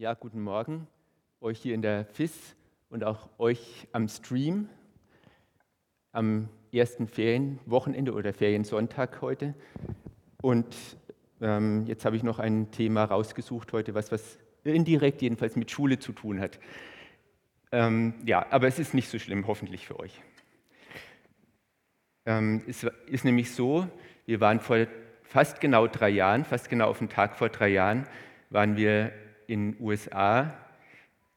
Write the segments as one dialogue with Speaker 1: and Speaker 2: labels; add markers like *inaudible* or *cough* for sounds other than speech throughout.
Speaker 1: Ja, guten Morgen euch hier in der FIS und auch euch am Stream am ersten Ferienwochenende oder Feriensonntag heute. Und ähm, jetzt habe ich noch ein Thema rausgesucht heute, was, was indirekt jedenfalls mit Schule zu tun hat. Ähm, ja, aber es ist nicht so schlimm, hoffentlich für euch. Ähm, es ist nämlich so, wir waren vor fast genau drei Jahren, fast genau auf den Tag vor drei Jahren, waren wir in den USA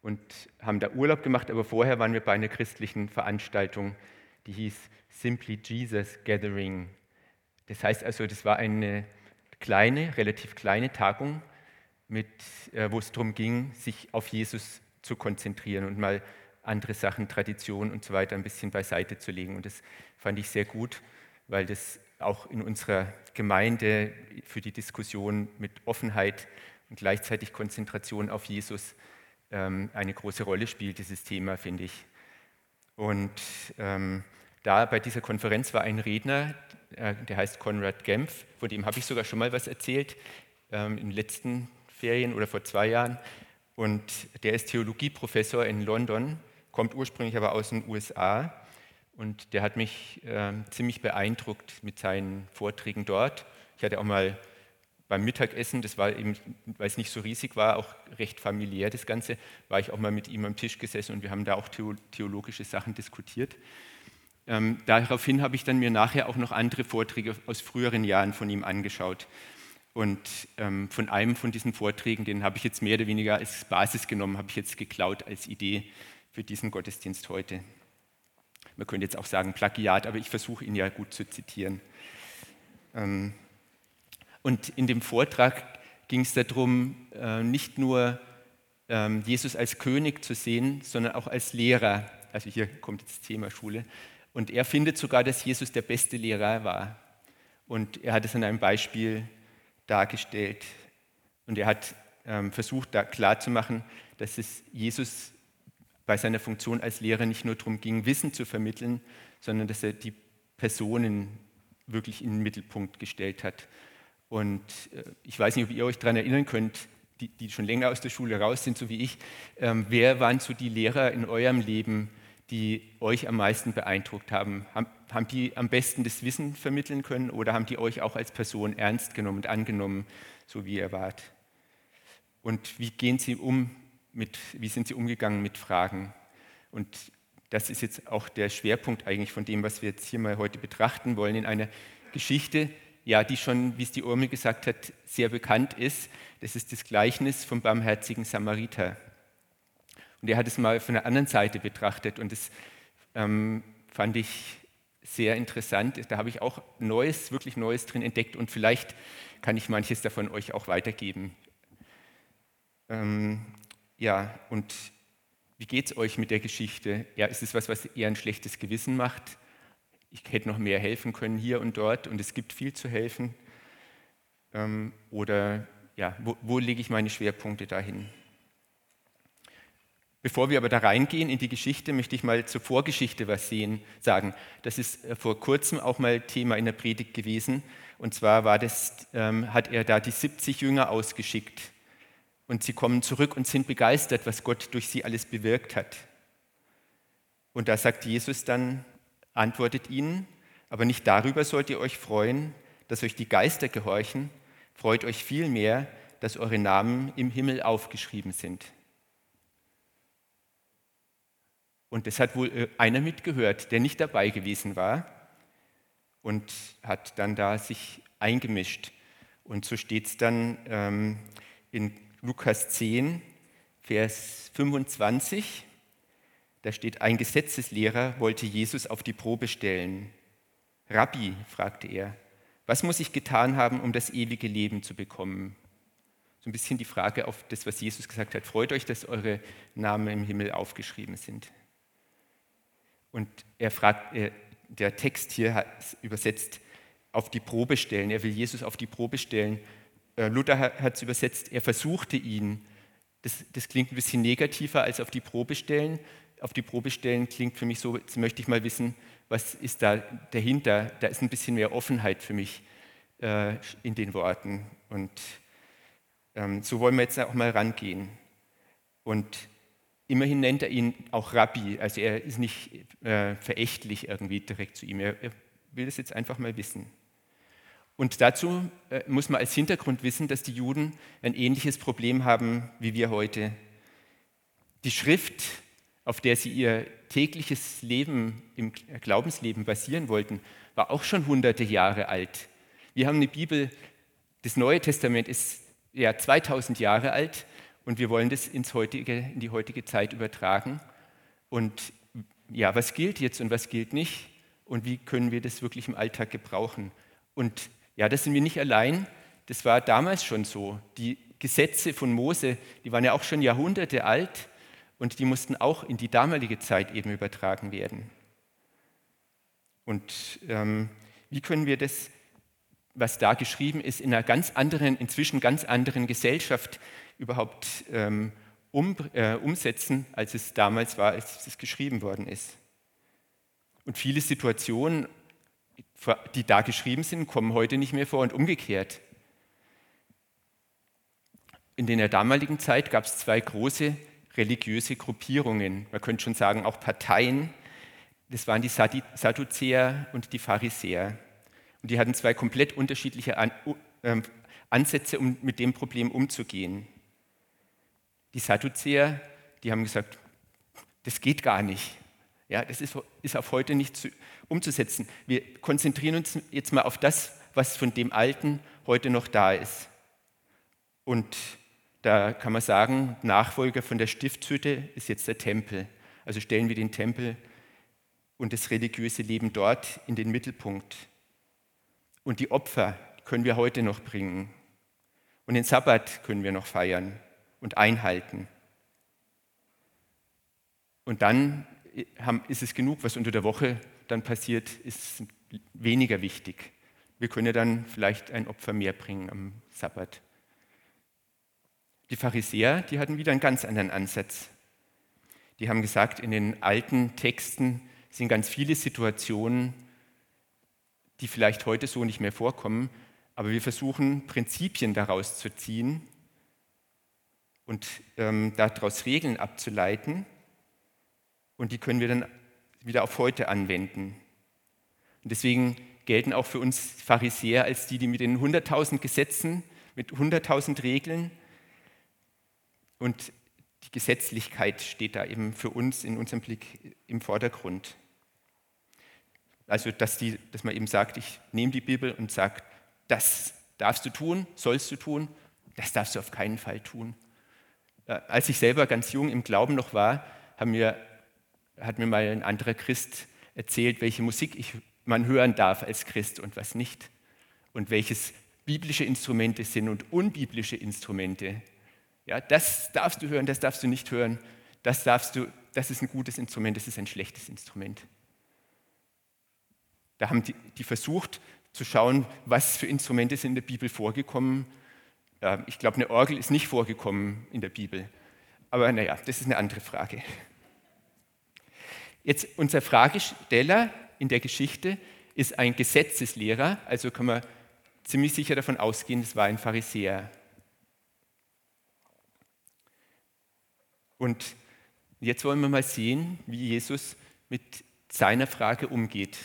Speaker 1: und haben da Urlaub gemacht, aber vorher waren wir bei einer christlichen Veranstaltung, die hieß Simply Jesus Gathering. Das heißt also, das war eine kleine, relativ kleine Tagung, mit, äh, wo es darum ging, sich auf Jesus zu konzentrieren und mal andere Sachen, Tradition und so weiter ein bisschen beiseite zu legen. Und das fand ich sehr gut, weil das auch in unserer Gemeinde für die Diskussion mit Offenheit und gleichzeitig Konzentration auf Jesus ähm, eine große Rolle spielt, dieses Thema, finde ich. Und ähm, da bei dieser Konferenz war ein Redner, äh, der heißt Konrad Gempf, von dem habe ich sogar schon mal was erzählt, ähm, in den letzten Ferien oder vor zwei Jahren. Und der ist Theologieprofessor in London, kommt ursprünglich aber aus den USA. Und der hat mich äh, ziemlich beeindruckt mit seinen Vorträgen dort. Ich hatte auch mal beim Mittagessen, das war eben, weil es nicht so riesig war, auch recht familiär das Ganze, war ich auch mal mit ihm am Tisch gesessen und wir haben da auch theologische Sachen diskutiert. Ähm, daraufhin habe ich dann mir nachher auch noch andere Vorträge aus früheren Jahren von ihm angeschaut. Und ähm, von einem von diesen Vorträgen, den habe ich jetzt mehr oder weniger als Basis genommen, habe ich jetzt geklaut als Idee für diesen Gottesdienst heute. Man könnte jetzt auch sagen Plagiat, aber ich versuche ihn ja gut zu zitieren. Ähm, und in dem Vortrag ging es darum, äh, nicht nur ähm, Jesus als König zu sehen, sondern auch als Lehrer. Also hier kommt das Thema Schule. Und er findet sogar, dass Jesus der beste Lehrer war. Und er hat es an einem Beispiel dargestellt. Und er hat ähm, versucht, da klarzumachen, dass es Jesus bei seiner Funktion als Lehrer nicht nur darum ging, Wissen zu vermitteln, sondern dass er die Personen wirklich in den Mittelpunkt gestellt hat. Und äh, ich weiß nicht, ob ihr euch daran erinnern könnt, die, die, schon länger aus der Schule raus sind, so wie ich. Ähm, wer waren so die Lehrer in eurem Leben, die euch am meisten beeindruckt haben? haben? Haben die am besten das Wissen vermitteln können oder haben die euch auch als Person ernst genommen und angenommen, so wie ihr wart? Und wie gehen sie um mit, wie sind sie umgegangen mit Fragen? Und das ist jetzt auch der Schwerpunkt eigentlich von dem, was wir jetzt hier mal heute betrachten wollen in einer Geschichte, ja, die schon, wie es die Urmi gesagt hat, sehr bekannt ist. Das ist das Gleichnis vom barmherzigen Samariter. Und er hat es mal von der anderen Seite betrachtet und das ähm, fand ich sehr interessant. Da habe ich auch Neues, wirklich Neues drin entdeckt und vielleicht kann ich manches davon euch auch weitergeben. Ähm, ja, und wie geht es euch mit der Geschichte? Ja, ist es was, was eher ein schlechtes Gewissen macht? Ich hätte noch mehr helfen können hier und dort und es gibt viel zu helfen. Ähm, oder ja, wo, wo lege ich meine Schwerpunkte dahin? Bevor wir aber da reingehen in die Geschichte, möchte ich mal zur Vorgeschichte was sehen, sagen. Das ist äh, vor kurzem auch mal Thema in der Predigt gewesen. Und zwar war das, ähm, hat er da die 70 Jünger ausgeschickt. Und sie kommen zurück und sind begeistert, was Gott durch sie alles bewirkt hat. Und da sagt Jesus dann, antwortet ihnen, aber nicht darüber sollt ihr euch freuen, dass euch die Geister gehorchen, freut euch vielmehr, dass eure Namen im Himmel aufgeschrieben sind. Und das hat wohl äh, einer mitgehört, der nicht dabei gewesen war und hat dann da sich eingemischt. Und so steht es dann ähm, in Lukas 10, Vers 25. Da steht, ein Gesetzeslehrer wollte Jesus auf die Probe stellen. Rabbi, fragte er, was muss ich getan haben, um das ewige Leben zu bekommen? So ein bisschen die Frage auf das, was Jesus gesagt hat. Freut euch, dass eure Namen im Himmel aufgeschrieben sind. Und er fragt, der Text hier übersetzt, auf die Probe stellen. Er will Jesus auf die Probe stellen. Äh, Luther hat es übersetzt, er versuchte ihn. Das, das klingt ein bisschen negativer als auf die Probe stellen auf die Probe stellen klingt für mich so, jetzt möchte ich mal wissen, was ist da dahinter? Da ist ein bisschen mehr Offenheit für mich äh, in den Worten. Und ähm, so wollen wir jetzt auch mal rangehen. Und immerhin nennt er ihn auch Rabbi, also er ist nicht äh, verächtlich irgendwie direkt zu ihm. Er, er will das jetzt einfach mal wissen. Und dazu äh, muss man als Hintergrund wissen, dass die Juden ein ähnliches Problem haben wie wir heute. Die Schrift, auf der sie ihr tägliches Leben im Glaubensleben basieren wollten, war auch schon hunderte Jahre alt. Wir haben eine Bibel, das Neue Testament ist ja 2000 Jahre alt und wir wollen das ins heutige, in die heutige Zeit übertragen. Und ja, was gilt jetzt und was gilt nicht? Und wie können wir das wirklich im Alltag gebrauchen? Und ja, das sind wir nicht allein. Das war damals schon so. Die Gesetze von Mose, die waren ja auch schon Jahrhunderte alt und die mussten auch in die damalige Zeit eben übertragen werden. Und ähm, wie können wir das, was da geschrieben ist, in einer ganz anderen, inzwischen ganz anderen Gesellschaft überhaupt ähm, um, äh, umsetzen, als es damals war, als es geschrieben worden ist? Und viele Situationen, die da geschrieben sind, kommen heute nicht mehr vor und umgekehrt. In der damaligen Zeit gab es zwei große religiöse Gruppierungen, man könnte schon sagen auch Parteien. Das waren die Sadduzäer und die Pharisäer. Und die hatten zwei komplett unterschiedliche ähm, Ansätze, um mit dem Problem umzugehen. Die Sadduzäer, die haben gesagt, das geht gar nicht. Ja, das ist, ist auf heute nicht zu, umzusetzen. Wir konzentrieren uns jetzt mal auf das, was von dem Alten heute noch da ist. Und da kann man sagen, Nachfolger von der Stiftshütte ist jetzt der Tempel. Also stellen wir den Tempel und das religiöse Leben dort in den Mittelpunkt. Und die Opfer können wir heute noch bringen. Und den Sabbat können wir noch feiern und einhalten. Und dann ist es genug, was unter der Woche dann passiert, ist weniger wichtig. Wir können ja dann vielleicht ein Opfer mehr bringen am Sabbat. Die Pharisäer, die hatten wieder einen ganz anderen Ansatz. Die haben gesagt, in den alten Texten sind ganz viele Situationen, die vielleicht heute so nicht mehr vorkommen, aber wir versuchen Prinzipien daraus zu ziehen und ähm, daraus Regeln abzuleiten und die können wir dann wieder auf heute anwenden. Und deswegen gelten auch für uns Pharisäer als die, die mit den 100.000 Gesetzen, mit 100.000 Regeln und die Gesetzlichkeit steht da eben für uns in unserem Blick im Vordergrund. Also, dass, die, dass man eben sagt, ich nehme die Bibel und sage, das darfst du tun, sollst du tun, das darfst du auf keinen Fall tun. Äh, als ich selber ganz jung im Glauben noch war, wir hat mir mal ein anderer Christ erzählt, welche Musik ich, man hören darf als Christ und was nicht. Und welches biblische Instrumente sind und unbiblische Instrumente. Ja, das darfst du hören, das darfst du nicht hören. Das darfst du, das ist ein gutes Instrument, das ist ein schlechtes Instrument. Da haben die, die versucht zu schauen, was für Instrumente sind in der Bibel vorgekommen. Ich glaube, eine Orgel ist nicht vorgekommen in der Bibel. Aber naja, das ist eine andere Frage. Jetzt unser Fragesteller in der Geschichte ist ein Gesetzeslehrer, also kann man ziemlich sicher davon ausgehen, es war ein Pharisäer. Und jetzt wollen wir mal sehen, wie Jesus mit seiner Frage umgeht.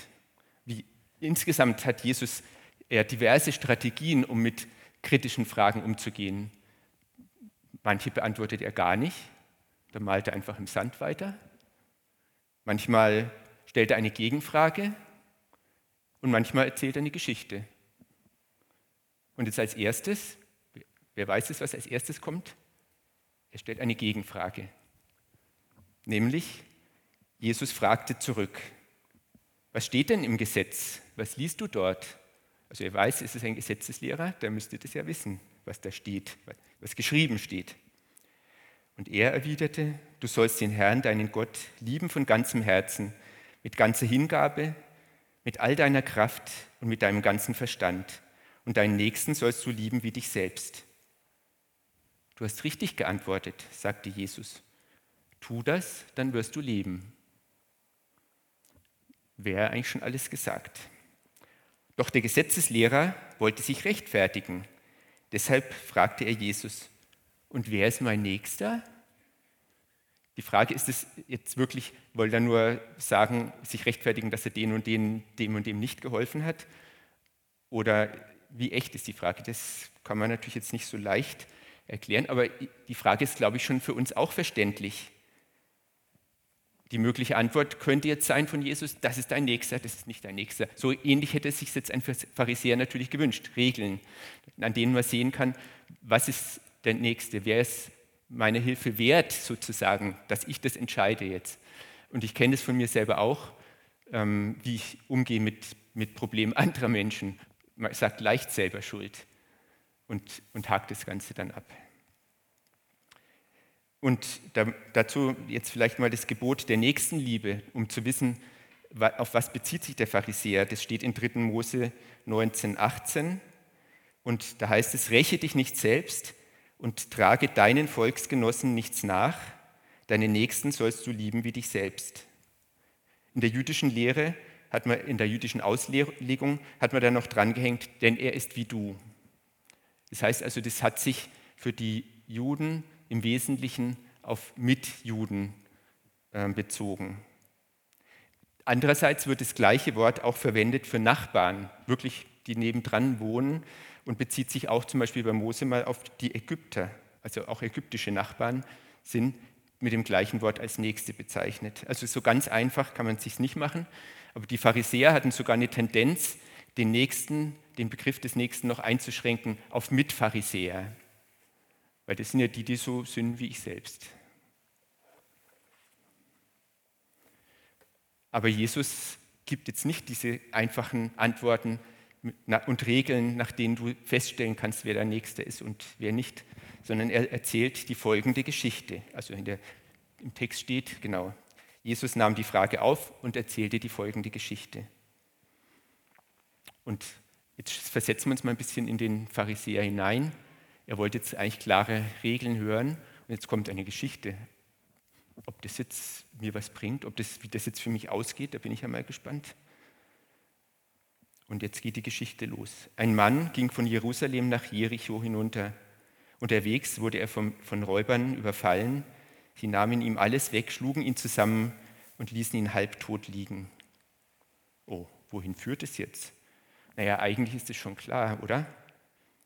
Speaker 1: Wie, insgesamt hat Jesus ja, diverse Strategien, um mit kritischen Fragen umzugehen. Manche beantwortet er gar nicht, da malt er einfach im Sand weiter. Manchmal stellt er eine Gegenfrage und manchmal erzählt er eine Geschichte. Und jetzt als erstes, wer weiß es, was als erstes kommt? Er stellt eine Gegenfrage. Nämlich, Jesus fragte zurück, was steht denn im Gesetz? Was liest du dort? Also er weiß, es ist ein Gesetzeslehrer, der müsste das ja wissen, was da steht, was geschrieben steht. Und er erwiderte, du sollst den Herrn, deinen Gott, lieben von ganzem Herzen, mit ganzer Hingabe, mit all deiner Kraft und mit deinem ganzen Verstand. Und deinen Nächsten sollst du lieben wie dich selbst. Du hast richtig geantwortet, sagte Jesus. Tu das, dann wirst du leben. Wäre eigentlich schon alles gesagt. Doch der Gesetzeslehrer wollte sich rechtfertigen. Deshalb fragte er Jesus, und wer ist mein Nächster? Die Frage ist es jetzt wirklich, wollte er nur sagen, sich rechtfertigen, dass er den und den, dem und dem nicht geholfen hat? Oder wie echt ist die Frage? Das kann man natürlich jetzt nicht so leicht erklären, aber die Frage ist, glaube ich, schon für uns auch verständlich. Die mögliche Antwort könnte jetzt sein von Jesus, das ist dein Nächster, das ist nicht dein Nächster. So ähnlich hätte es sich jetzt ein Pharisäer natürlich gewünscht. Regeln, an denen man sehen kann, was ist der Nächste, wer ist meine Hilfe wert sozusagen, dass ich das entscheide jetzt. Und ich kenne es von mir selber auch, ähm, wie ich umgehe mit, mit Problemen *laughs* anderer Menschen. Man sagt leicht selber Schuld und, und hakt das Ganze dann ab. Und da, dazu jetzt vielleicht mal das Gebot der Nächstenliebe, um zu wissen, auf was bezieht sich der Pharisäer. Das steht in 3. Mose 19, 18. Und da heißt es, räche dich nicht selbst und trage deinen Volksgenossen nichts nach, deine Nächsten sollst du lieben wie dich selbst. In der jüdischen Lehre hat man, in der jüdischen Auslegung hat man da noch drangehängt, denn er ist wie du. Das heißt also, das hat sich für die Juden im Wesentlichen auf Mitjuden äh, bezogen. Andererseits wird das gleiche Wort auch verwendet für Nachbarn, wirklich die nebendran wohnen und bezieht sich auch zum Beispiel bei Mose mal auf die Ägypter, also auch ägyptische Nachbarn sind mit dem gleichen Wort als Nächste bezeichnet. Also so ganz einfach kann man es sich nicht machen, aber die Pharisäer hatten sogar eine Tendenz, den Nächsten, den Begriff des Nächsten noch einzuschränken auf Mitpharisäer. Weil das sind ja die, die so sind wie ich selbst. Aber Jesus gibt jetzt nicht diese einfachen Antworten und Regeln, nach denen du feststellen kannst, wer der Nächste ist und wer nicht, sondern er erzählt die folgende Geschichte. Also der, im Text steht, genau, Jesus nahm die Frage auf und erzählte die folgende Geschichte. Und jetzt versetzen wir uns mal ein bisschen in den Pharisäer hinein. Er wollte jetzt eigentlich klare Regeln hören und jetzt kommt eine Geschichte. Ob das jetzt mir was bringt, ob das, wie das jetzt für mich ausgeht, da bin ich ja mal gespannt. Und jetzt geht die Geschichte los. Ein Mann ging von Jerusalem nach Jericho hinunter. Unterwegs wurde er vom, von Räubern überfallen. Sie nahmen ihm alles weg, schlugen ihn zusammen und ließen ihn halbtot liegen. Oh, wohin führt es jetzt? Naja, eigentlich ist es schon klar, oder?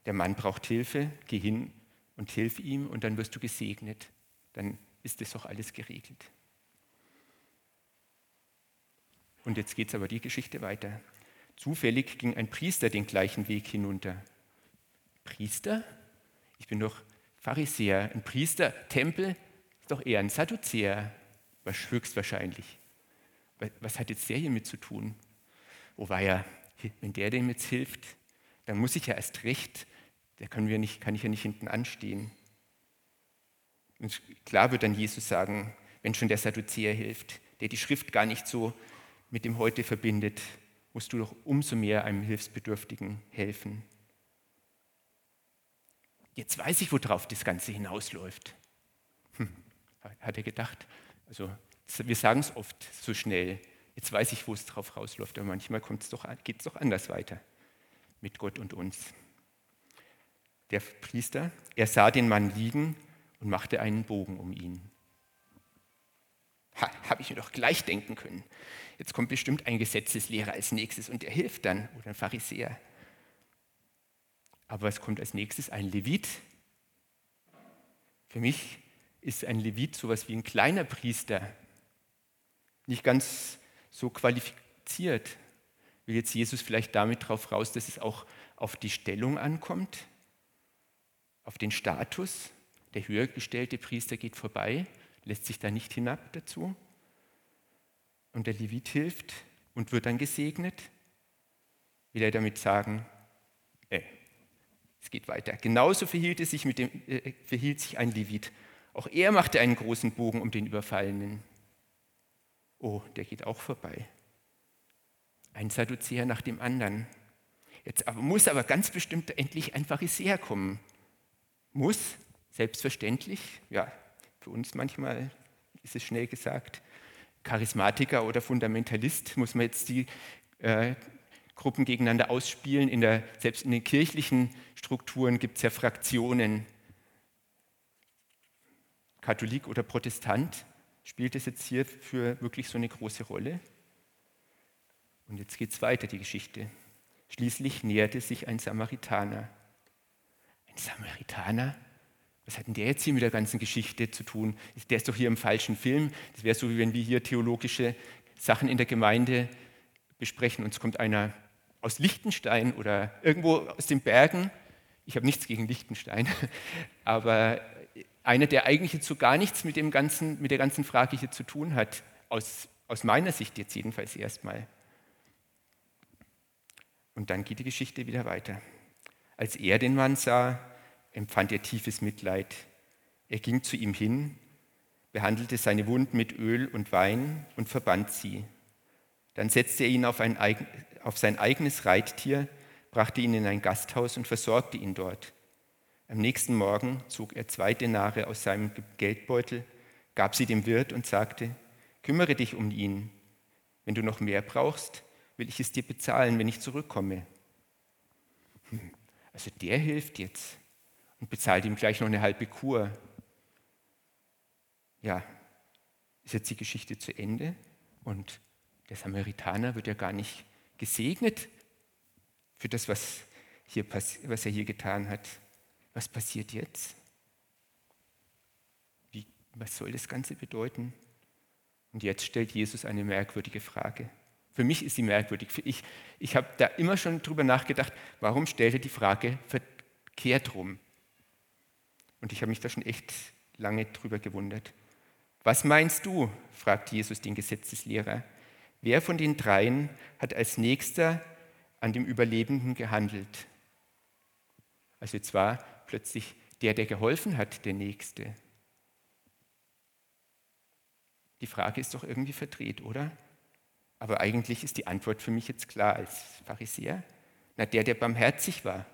Speaker 1: der Mann braucht Hilfe, geh hin und hilf ihm und dann wirst du gesegnet. Dann ist das doch alles geregelt. Und jetzt geht es aber die Geschichte weiter. Zufällig ging ein Priester den gleichen Weg hinunter. Priester? Ich bin doch Pharisäer. Ein Priester, Tempel, ist doch eher ein Sadduzäer, höchstwahrscheinlich. Was hat jetzt der hier mit zu tun? Oh, war ja, wenn der dem jetzt hilft, dann muss ich ja erst recht der können wir nicht, kann ich ja nicht hinten anstehen. Und klar wird dann Jesus sagen, wenn schon der Sadduzäer hilft, der die Schrift gar nicht so mit dem Heute verbindet, musst du doch umso mehr einem Hilfsbedürftigen helfen. Jetzt weiß ich, worauf das Ganze hinausläuft. Hm, hat er gedacht. Also wir sagen es oft so schnell. Jetzt weiß ich, wo es drauf rausläuft, aber manchmal geht es doch anders weiter mit Gott und uns der Priester, er sah den Mann liegen und machte einen Bogen um ihn. Ha, habe ich mir doch gleich denken können. Jetzt kommt bestimmt ein Gesetzeslehrer als nächstes und der hilft dann oder ein Pharisäer. Aber was kommt als nächstes? Ein Levit. Für mich ist ein Levit sowas wie ein kleiner Priester. Nicht ganz so qualifiziert. Will jetzt Jesus vielleicht damit darauf raus, dass es auch auf die Stellung ankommt? auf den Status. Der höher gestellte Priester geht vorbei, lässt sich da nicht hinab dazu. Und der Levit hilft und wird dann gesegnet. Will er damit sagen, äh, es geht weiter. Genauso verhielt, es sich mit dem, äh, verhielt sich ein Levit. Auch er machte einen großen Bogen um den Überfallenen. Oh, der geht auch vorbei. Ein Sadduzäer nach dem anderen. Jetzt aber, muss aber ganz bestimmt endlich ein Pharisäer kommen. Muss, selbstverständlich, ja, für uns manchmal ist es schnell gesagt, Charismatiker oder Fundamentalist, muss man jetzt die äh, Gruppen gegeneinander ausspielen. In der, selbst in den kirchlichen Strukturen gibt es ja Fraktionen, Katholik oder Protestant. Spielt es jetzt hier für wirklich so eine große Rolle? Und jetzt geht es weiter, die Geschichte. Schließlich näherte sich ein Samaritaner. Ein Samaritaner? Was hat denn der jetzt hier mit der ganzen Geschichte zu tun? Der ist doch hier im falschen Film. Das wäre so, wie wenn wir hier theologische Sachen in der Gemeinde besprechen. Uns kommt einer aus Liechtenstein oder irgendwo aus den Bergen. Ich habe nichts gegen Liechtenstein, *laughs* aber einer, der eigentlich jetzt so gar nichts mit, dem ganzen, mit der ganzen Frage hier zu tun hat, aus, aus meiner Sicht jetzt jedenfalls erstmal. Und dann geht die Geschichte wieder weiter. Als er den Mann sah, empfand er tiefes Mitleid. Er ging zu ihm hin, behandelte seine Wunden mit Öl und Wein und verband sie. Dann setzte er ihn auf, ein, auf sein eigenes Reittier, brachte ihn in ein Gasthaus und versorgte ihn dort. Am nächsten Morgen zog er zwei Denare aus seinem Geldbeutel, gab sie dem Wirt und sagte, kümmere dich um ihn. Wenn du noch mehr brauchst, will ich es dir bezahlen, wenn ich zurückkomme. Hm, also der hilft jetzt und bezahlt ihm gleich noch eine halbe Kur. Ja, ist jetzt die Geschichte zu Ende und der Samaritaner wird ja gar nicht gesegnet für das, was, hier, was er hier getan hat. Was passiert jetzt? Wie, was soll das Ganze bedeuten? Und jetzt stellt Jesus eine merkwürdige Frage. Für mich ist sie merkwürdig. Ich, ich habe da immer schon drüber nachgedacht, warum stellt er die Frage verkehrt rum? Und ich habe mich da schon echt lange drüber gewundert. Was meinst du? fragt Jesus den Gesetzeslehrer. Wer von den dreien hat als nächster an dem Überlebenden gehandelt? Also jetzt war plötzlich der, der geholfen hat, der Nächste. Die Frage ist doch irgendwie verdreht, oder? Aber eigentlich ist die Antwort für mich jetzt klar als Pharisäer. Na, der, der barmherzig war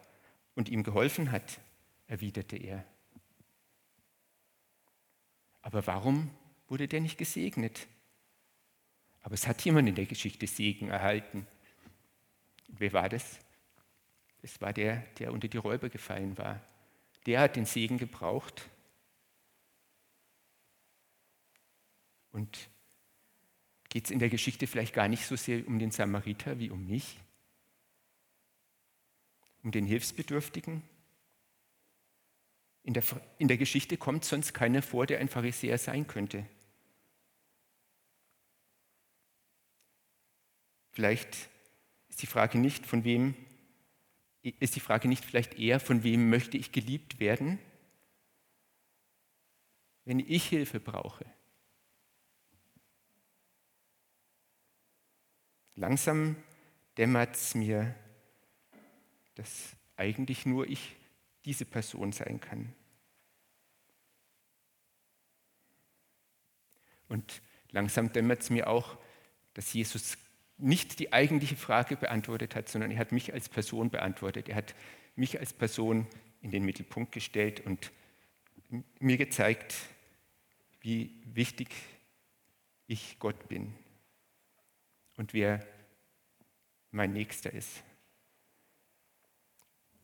Speaker 1: und ihm geholfen hat, erwiderte er. Aber warum wurde der nicht gesegnet? Aber es hat jemand in der Geschichte Segen erhalten. Wer war das? Es war der, der unter die Räuber gefallen war. Der hat den Segen gebraucht. Und geht es in der Geschichte vielleicht gar nicht so sehr um den Samariter wie um mich? Um den Hilfsbedürftigen? In der, in der Geschichte kommt sonst keiner vor, der ein Pharisäer sein könnte. Vielleicht ist die Frage nicht, von wem ist die Frage nicht vielleicht eher, von wem möchte ich geliebt werden, wenn ich Hilfe brauche? Langsam dämmert es mir, dass eigentlich nur ich diese Person sein kann. Und langsam dämmert es mir auch, dass Jesus nicht die eigentliche Frage beantwortet hat, sondern er hat mich als Person beantwortet. Er hat mich als Person in den Mittelpunkt gestellt und mir gezeigt, wie wichtig ich Gott bin und wer mein Nächster ist.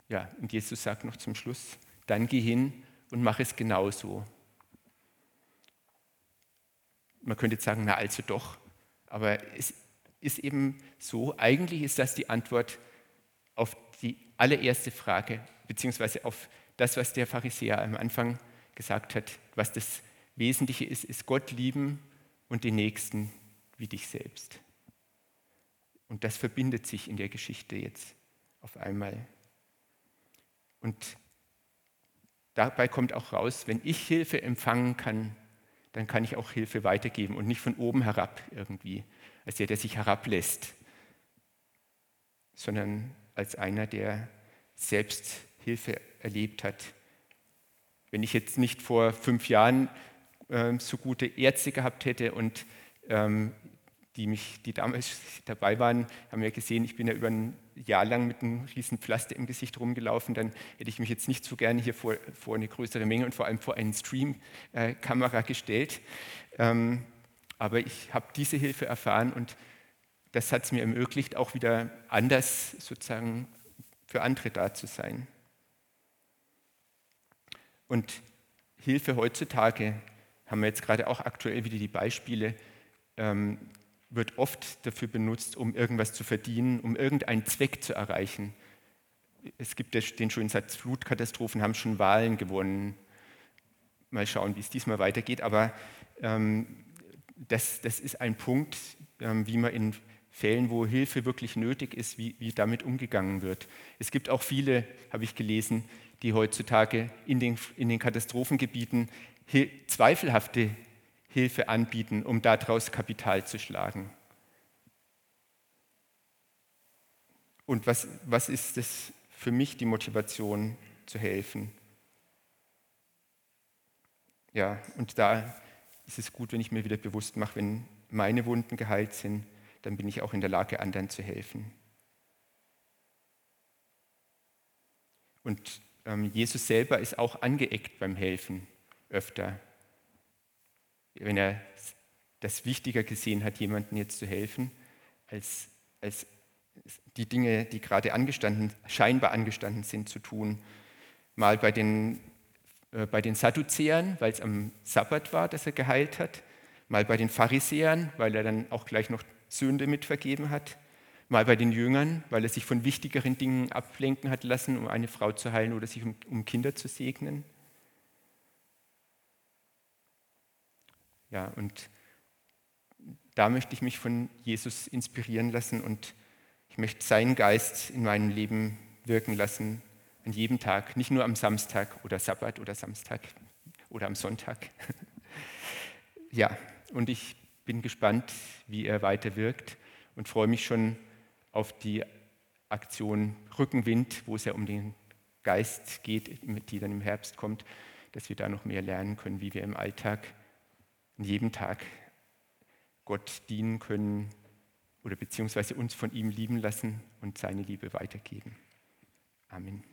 Speaker 1: Ja, und Jesus sagt noch zum Schluss, dann geh hin und mach es genauso. Man könnte jetzt sagen, na also doch, aber es ist eben so, eigentlich ist das die Antwort auf die allererste Frage, beziehungsweise auf das, was der Pharisäer am Anfang gesagt hat, was das Wesentliche ist, ist Gott lieben und den Nächsten wie dich selbst. Und das verbindet sich in der Geschichte jetzt auf einmal. Und dabei kommt auch raus, wenn ich Hilfe empfangen kann, dann kann ich auch Hilfe weitergeben und nicht von oben herab irgendwie, als der, der sich herablässt, sondern als einer, der selbst Hilfe erlebt hat. Wenn ich jetzt nicht vor fünf Jahren äh, so gute Ärzte gehabt hätte und ähm, die, mich, die damals dabei waren, haben ja gesehen, ich bin ja über ein Jahr lang mit einem riesen Pflaster im Gesicht rumgelaufen, dann hätte ich mich jetzt nicht so gerne hier vor, vor eine größere Menge und vor allem vor eine Stream-Kamera gestellt. Ähm, aber ich habe diese Hilfe erfahren und das hat es mir ermöglicht, auch wieder anders sozusagen für andere da zu sein. Und Hilfe heutzutage haben wir jetzt gerade auch aktuell wieder die Beispiele, ähm, wird oft dafür benutzt, um irgendwas zu verdienen, um irgendeinen Zweck zu erreichen. Es gibt den schönen Satz, Flutkatastrophen haben schon Wahlen gewonnen. Mal schauen, wie es diesmal weitergeht. Aber ähm, das, das, ist ein Punkt, ähm, wie man in Fällen, wo Hilfe wirklich nötig ist, wie, wie damit umgegangen wird. Es gibt auch viele, habe ich gelesen, die heutzutage in den, in den Katastrophengebieten zweifelhafte Hilfe anbieten, um daraus Kapital zu schlagen. Und was, was ist es für mich die Motivation zu helfen? Ja, und da ist es gut, wenn ich mir wieder bewusst mache, wenn meine Wunden geheilt sind, dann bin ich auch in der Lage, anderen zu helfen. Und ähm, Jesus selber ist auch angeeckt beim Helfen öfter. Wenn er das wichtiger gesehen hat, jemandem jetzt zu helfen, als, als die Dinge, die gerade angestanden, scheinbar angestanden sind, zu tun. Mal bei den, bei den Sadduzäern, weil es am Sabbat war, dass er geheilt hat. Mal bei den Pharisäern, weil er dann auch gleich noch Sünde mitvergeben hat. Mal bei den Jüngern, weil er sich von wichtigeren Dingen ablenken hat lassen, um eine Frau zu heilen oder sich um, um Kinder zu segnen. Ja, und da möchte ich mich von Jesus inspirieren lassen und ich möchte seinen Geist in meinem Leben wirken lassen, an jedem Tag, nicht nur am Samstag oder Sabbat oder Samstag oder am Sonntag. *laughs* ja, und ich bin gespannt, wie er weiter wirkt und freue mich schon auf die Aktion Rückenwind, wo es ja um den Geist geht, die dann im Herbst kommt, dass wir da noch mehr lernen können, wie wir im Alltag, in jedem Tag Gott dienen können oder beziehungsweise uns von ihm lieben lassen und seine Liebe weitergeben. Amen.